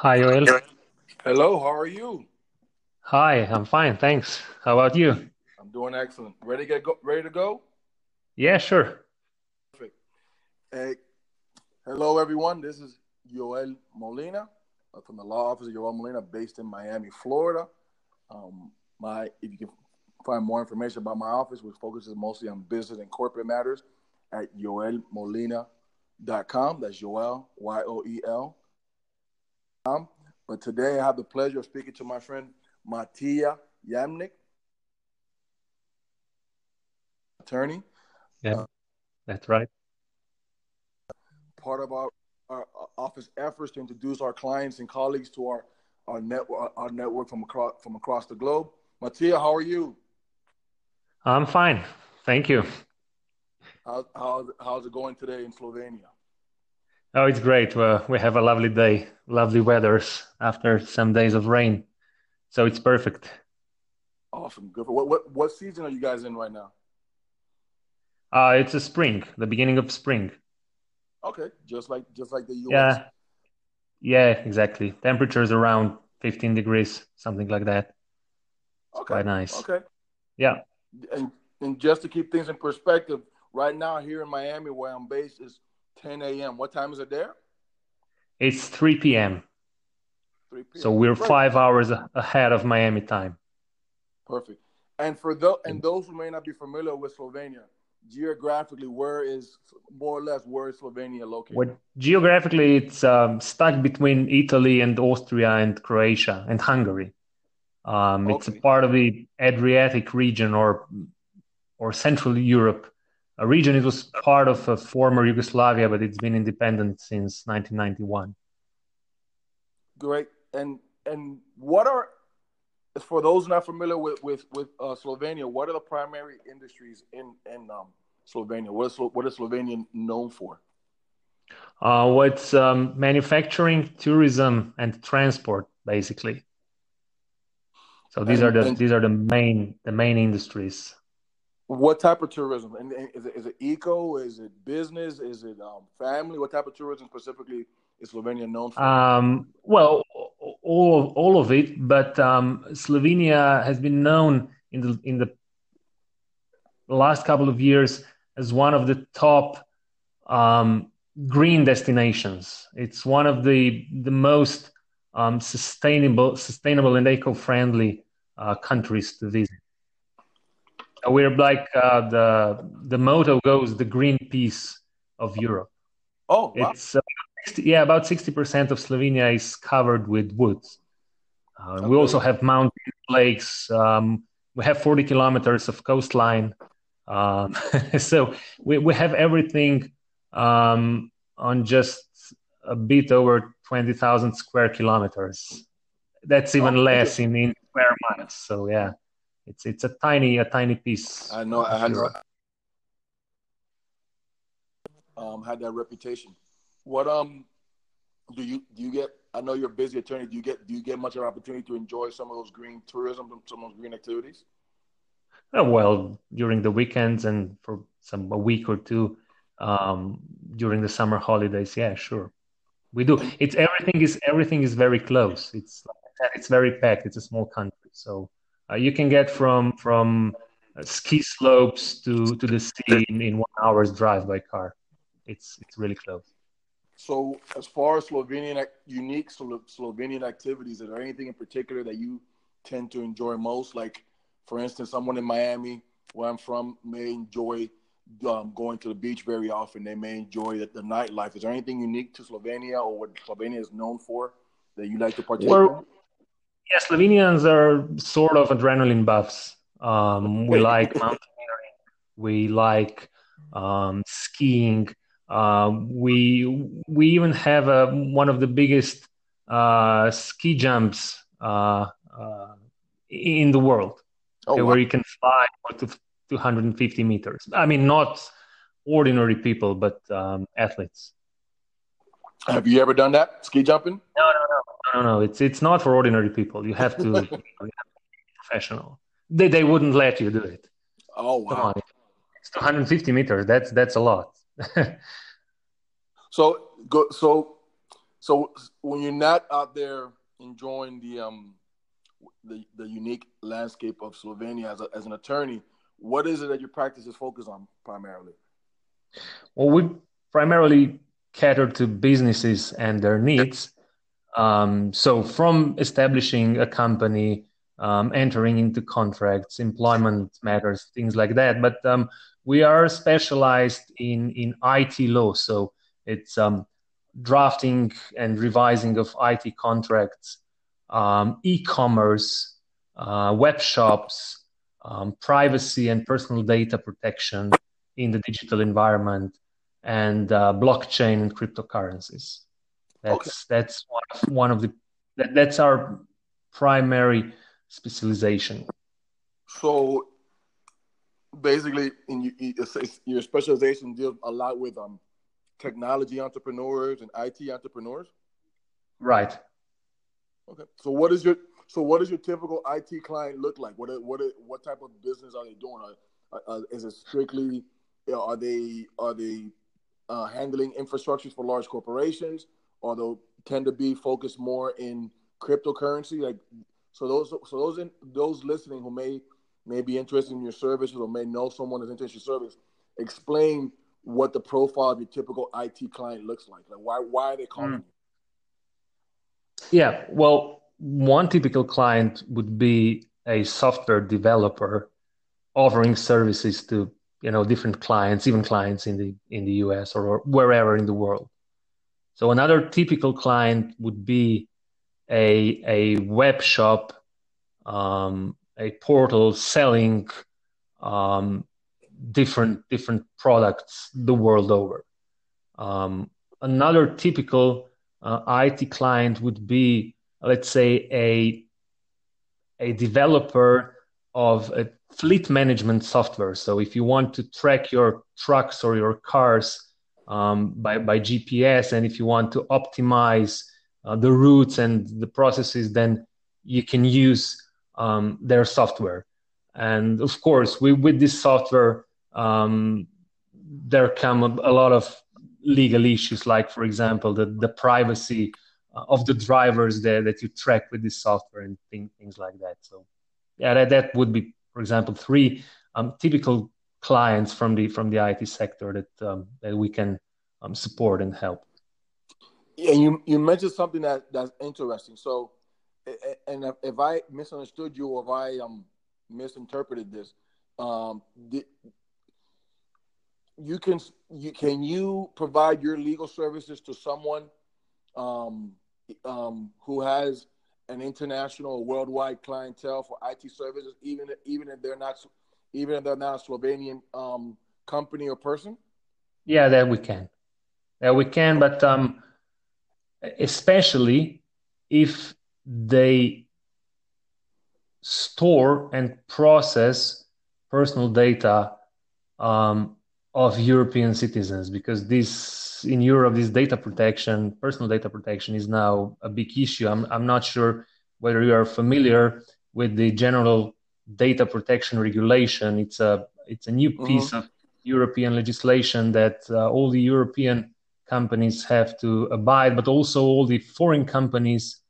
Hi, Yoel. Hello, how are you? Hi, I'm fine, thanks. How about you? I'm doing excellent. Ready to get go, ready to go? Yeah, sure. Perfect. Hey, hello everyone. This is Yoel Molina uh, from the law office of Yoel Molina, based in Miami, Florida. Um, my if you can find more information about my office, which focuses mostly on business and corporate matters, at yoelmolina.com. That's Yoel Y O E L. But today I have the pleasure of speaking to my friend Matija Jamnik, attorney. Yeah, uh, that's right. Part of our, our office efforts to introduce our clients and colleagues to our our network our network from across from across the globe. Matija, how are you? I'm fine, thank you. How, how's how's it going today in Slovenia? Oh, it's great. Well, we have a lovely day, lovely weathers after some days of rain, so it's perfect. Awesome, good. For, what what what season are you guys in right now? Uh, it's a spring, the beginning of spring. Okay, just like just like the US. Yeah, yeah, exactly. Temperatures around 15 degrees, something like that. It's okay, quite nice. Okay, Yeah. and and just to keep things in perspective, right now here in Miami, where I'm based, is 10 a.m. What time is it there? It's 3 p.m. 3 p.m. So we're five hours ahead of Miami time. Perfect. And for those and those who may not be familiar with Slovenia, geographically, where is more or less where is Slovenia located? Geographically it's um, stuck between Italy and Austria and Croatia and Hungary. Um, It's a part of the Adriatic region or or Central Europe, a region it was part of uh, former Yugoslavia, but it's been independent since 1991. Great. And and what are for those not familiar with with with uh, Slovenia, what are the primary industries in in um, Slovenia? What is what is Slovenia known for? Uh, what's um, manufacturing, tourism, and transport, basically. So these are the and these are the main the main industries. What type of tourism? And, is it is it eco? Is it business? Is it um, family? What type of tourism specifically is Slovenia known for? Um, well, all all of it, but um, Slovenia has been known in the in the last couple of years as one of the top um, green destinations. It's one of the the most um, sustainable sustainable and eco-friendly uh, countries to visit. We're like uh, the the motto goes the green peace of Europe. oh wow. It's uh, 60, yeah, about 60% of Slovenia is covered with woods. Uh, we also have mountains, lakes. Um, we have 40 kilometers of coastline. Um, so we, we have everything um, on just a bit over 20,000 square kilometers. That's even Oh, less in, in square miles. So yeah, it's it's a tiny a tiny piece I know. I. Europe. Um, had that reputation. What um do you do you get? I know you're a busy attorney. Do you get do you get much of an opportunity to enjoy some of those green tourism, some of those green activities? Uh, well, during the weekends and for some a week or two um, during the summer holidays, yeah, sure, we do. It's everything is everything is very close. It's it's very packed. It's a small country, so uh, you can get from from uh, ski slopes to to the sea in, in one hour's drive by car. It's it's really close. so, as far as Slovenian unique Slo- Slovenian activities, is there anything in particular that you tend to enjoy most? Like, for instance, someone in Miami, where I'm from, may enjoy um, going to the beach very often. They may enjoy the, the nightlife. Is there anything unique to Slovenia or what Slovenia is known for that you like to participate? We're in? Yeah, Slovenians are sort of adrenaline buffs. Um, we like mountaineering. We like um, skiing. Um, we we even have a, one of the biggest uh, ski jumps uh, uh, in the world, oh, okay, wow. where you can fly up to 250 meters. I mean, not ordinary people, but um, athletes. Have you ever done that? Ski jumping? No, no, no, no, no. It's it's not for ordinary people. You have to, you know, you have to be professional. They they wouldn't let you do it. Oh, wow. it's 250 meters. That's that's a lot. So, go, so So when you're not out there enjoying the um the the unique landscape of Slovenia as, a, as an attorney, what is it that your practice is focused on primarily? Well, we primarily cater to businesses and their needs. Um, so from establishing a company, um, entering into contracts, employment matters, things like that. But um, we are specialized in in IT law, so it's um, drafting and revising of IT contracts, um, e-commerce, uh, web shops, um, privacy and personal data protection in the digital environment, and uh, blockchain and cryptocurrencies. That's okay. that's one of, one of the that, that's our primary specialization. So basically, in you, your specialization deals a lot with um technology entrepreneurs and IT entrepreneurs. Right. Okay. So what is your so what does your typical IT client look like? What what what type of business are they doing? Are, are, is it strictly are they are they uh, handling infrastructures for large corporations, or they tend to be focused more in cryptocurrency? Like so those so those in, those listening who may may be interested in your services or may know someone who's interested in your service, explain what the profile of your typical IT client looks like. Like why why are they calling mm. you? Yeah, well, one typical client would be a software developer offering services to you know different clients, even clients in the in the US or wherever in the world. So another typical client would be a a web shop, um, a portal selling um, different different products the world over. Um, another typical uh, IT client would be, let's say, a a developer of a fleet management software. So if you want to track your trucks or your cars um, by by GPS, and if you want to optimize uh, the routes and the processes, then you can use um, their software. And of course, we, with this software, um, there come a, a, lot of legal issues, like, for example, the, the privacy uh, of the drivers there that you track with this software and thing, things like that. So, yeah, that, that would be, for example, three um, typical clients from the from the IT sector that um, that we can um, support and help. Yeah, you you mentioned something that that's interesting. So, and if, if I misunderstood you or if I um misinterpreted this, um, the, you can you can you provide your legal services to someone um, um, who has an international worldwide clientele for IT services, even even if they're not even if they're not a Slovenian um, company or person? Yeah, that we can. That we can, but um, especially if they store and process personal data um, of European citizens, because this in Europe, this data protection, personal data protection, is now a big issue. I'm I'm not sure whether you are familiar with the general data protection regulation. It's a it's a new piece mm-hmm. of European legislation that uh, all the European companies have to abide, but also all the foreign companies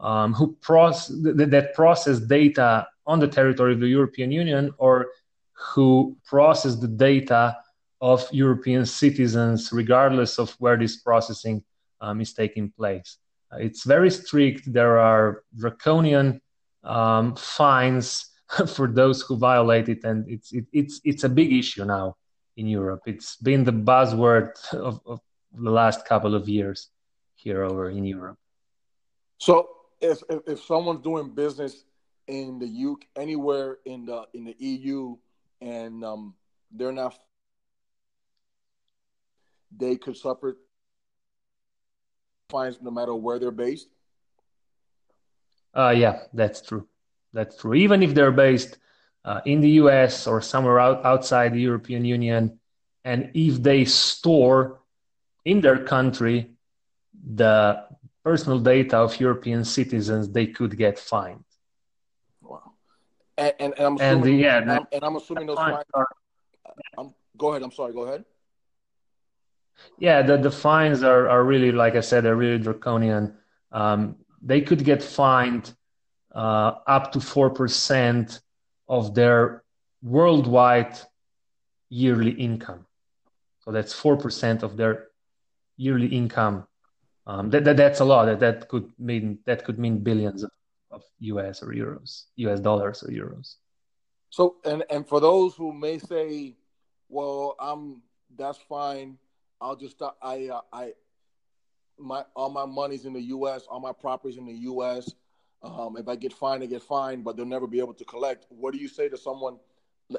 um, who process th- that process data on the territory of the European Union or who process the data of European citizens, regardless of where this processing um, is taking place. Uh, it's very strict. There are draconian um, fines for those who violate it, and it's it, it's it's a big issue now in Europe. It's been the buzzword of, of the last couple of years here over in Europe. So, if if, if someone's doing business in the UK, anywhere in the in the EU, and um, they're not, they could suffer fines no matter where they're based. Uh, yeah, that's true. That's true. Even if they're based uh, in the US or somewhere out, outside the European Union, and if they store in their country the personal data of European citizens, they could get fined. Wow. And, and, and I'm assuming, and, yeah, and, I'm, and I'm assuming those fines are. I'm, go ahead. I'm sorry. Go ahead. Yeah, the, the fines are, are really, like I said, they're really draconian. Um, they could get fined uh, up to 4% of their worldwide yearly income. So that's 4% of their yearly income. Um, that, that, that's a lot. That, that could mean that could mean billions of, of US or euros, US dollars or euros. So and and for those who may say, well, I'm that's fine. I'll just. I uh, I my all my money's in the U.S. All my properties in the U.S. Um, if I get fined, I get fined, but they'll never be able to collect. What do you say to someone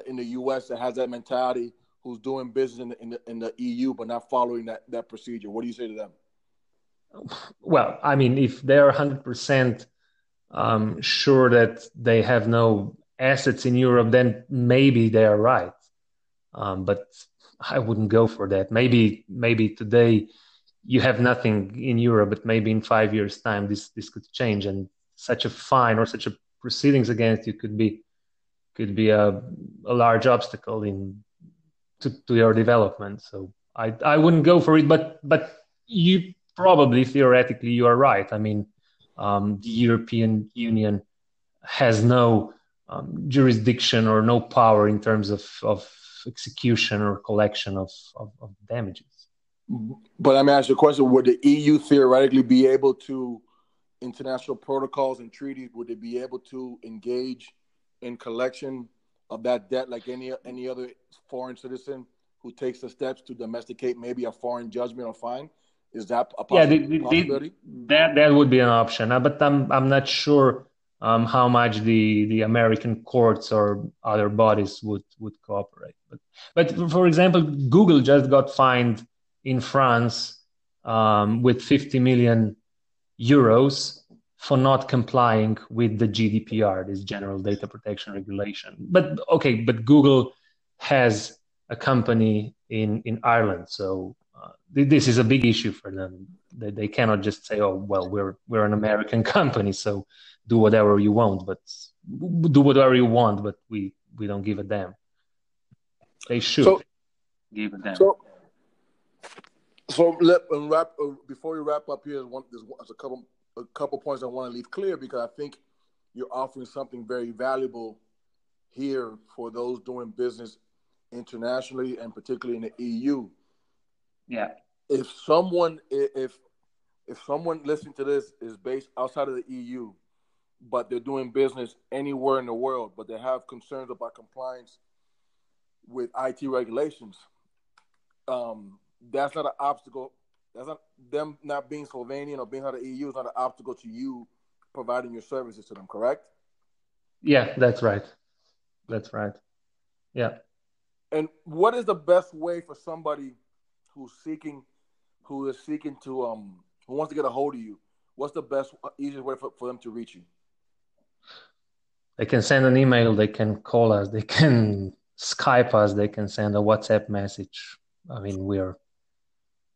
in the U.S. that has that mentality, who's doing business in the, in the, in the EU but not following that that procedure? What do you say to them? Well, I mean, if they're hundred percent um, sure that they have no assets in Europe, then maybe they are right. Um, but I wouldn't go for that. Maybe maybe today you have nothing in Europe, but maybe in five years' time this this could change, and such a fine or such a proceedings against you could be could be a, a large obstacle in to, to your development. So I I wouldn't go for it, but but you probably theoretically you are right. I mean, um, the European Union has no um, jurisdiction or no power in terms of, of execution or collection of, of, of damages. But let me ask you a question: Would the EU theoretically be able to, international protocols and treaties, would they be able to engage in collection of that debt like any any other foreign citizen who takes the steps to domesticate maybe a foreign judgment or fine? Is that a possibility? yeah, the, the, that that would be an option, uh, but I'm I'm not sure um, how much the, the American courts or other bodies would, would cooperate. But, but for example, Google just got fined in France um, with 50 million euros for not complying with the GDPR, this General Data Protection Regulation. But okay, but Google has a company in, in Ireland, so uh, this is a big issue for them. They, they cannot just say, "Oh, well, we're we're an American company, so do whatever you want, but do whatever you want, but we we don't give a damn. They should so, give a damn. So, so let and wrap uh, before we wrap up here. One, there's, there's a couple a couple points I want to leave clear because I think you're offering something very valuable here for those doing business internationally and particularly in the EU. Yeah. If someone if if someone listening to this is based outside of the EU but they're doing business anywhere in the world, but they have concerns about compliance with IT regulations. Um, that's not an obstacle. That's not them not being Slovenian or being out of the EU is not an obstacle to you providing your services to them, correct? Yeah, that's right. That's right. Yeah. And what is the best way for somebody who's seeking, who is seeking to, um, who wants to get a hold of you? What's the best, easiest way for, for them to reach you? they can send an email, they can call us, they can Skype us, they can send a WhatsApp message. I mean, we're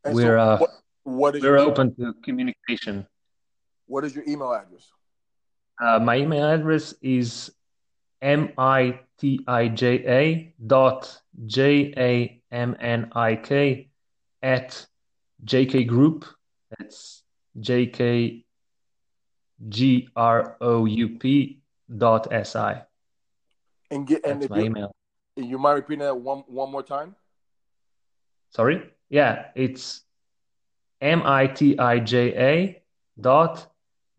and we're so uh, what, what is we're open to communication. What is your email address? Uh, my email address is m i t i j a dot j a m n i k at jk group. That's j k g r o u p dot si. And get and my you, email. You mind repeating that one one more time? Sorry. Yeah, it's m i t i j a dot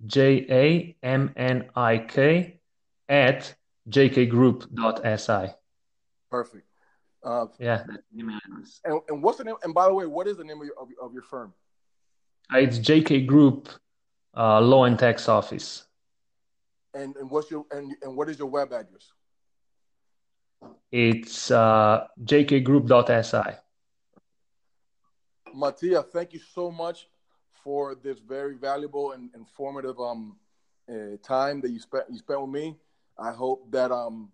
j a m n i k at jkgroup.si. Perfect. Uh, yeah, and, and what's the name? And by the way, what is the name of your, of, of your firm? Uh, it's JK Group uh, Law and Tax Office. And and what's your and and what is your web address? It's uh, jkgroup.si. Matija, thank you so much for this very valuable and informative um uh, time that you spent you spent with me. I hope that um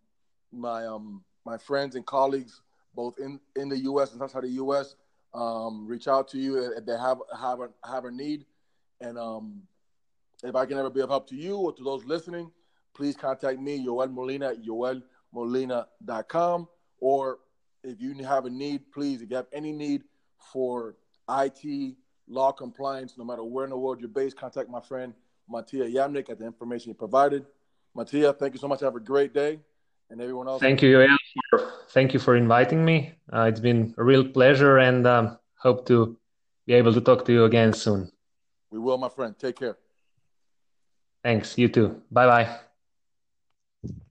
my um my friends and colleagues both in in the U.S. and outside the U.S. um reach out to you if they have have a have a need, and um if I can ever be of help to you or to those listening, please contact me, Yoel Molina at yoelmolina.com. Or if you have a need, please, if you have any need for IT, law compliance, no matter where in the world you're based, contact my friend Matija Jamnik at the information he provided. Matija, thank you so much. Have a great day. And everyone else. Thank you, Yoel, thank you for inviting me. Uh, it's been a real pleasure and um, hope to be able to talk to you again soon. We will, my friend. Take care. Thanks. You too. Bye bye.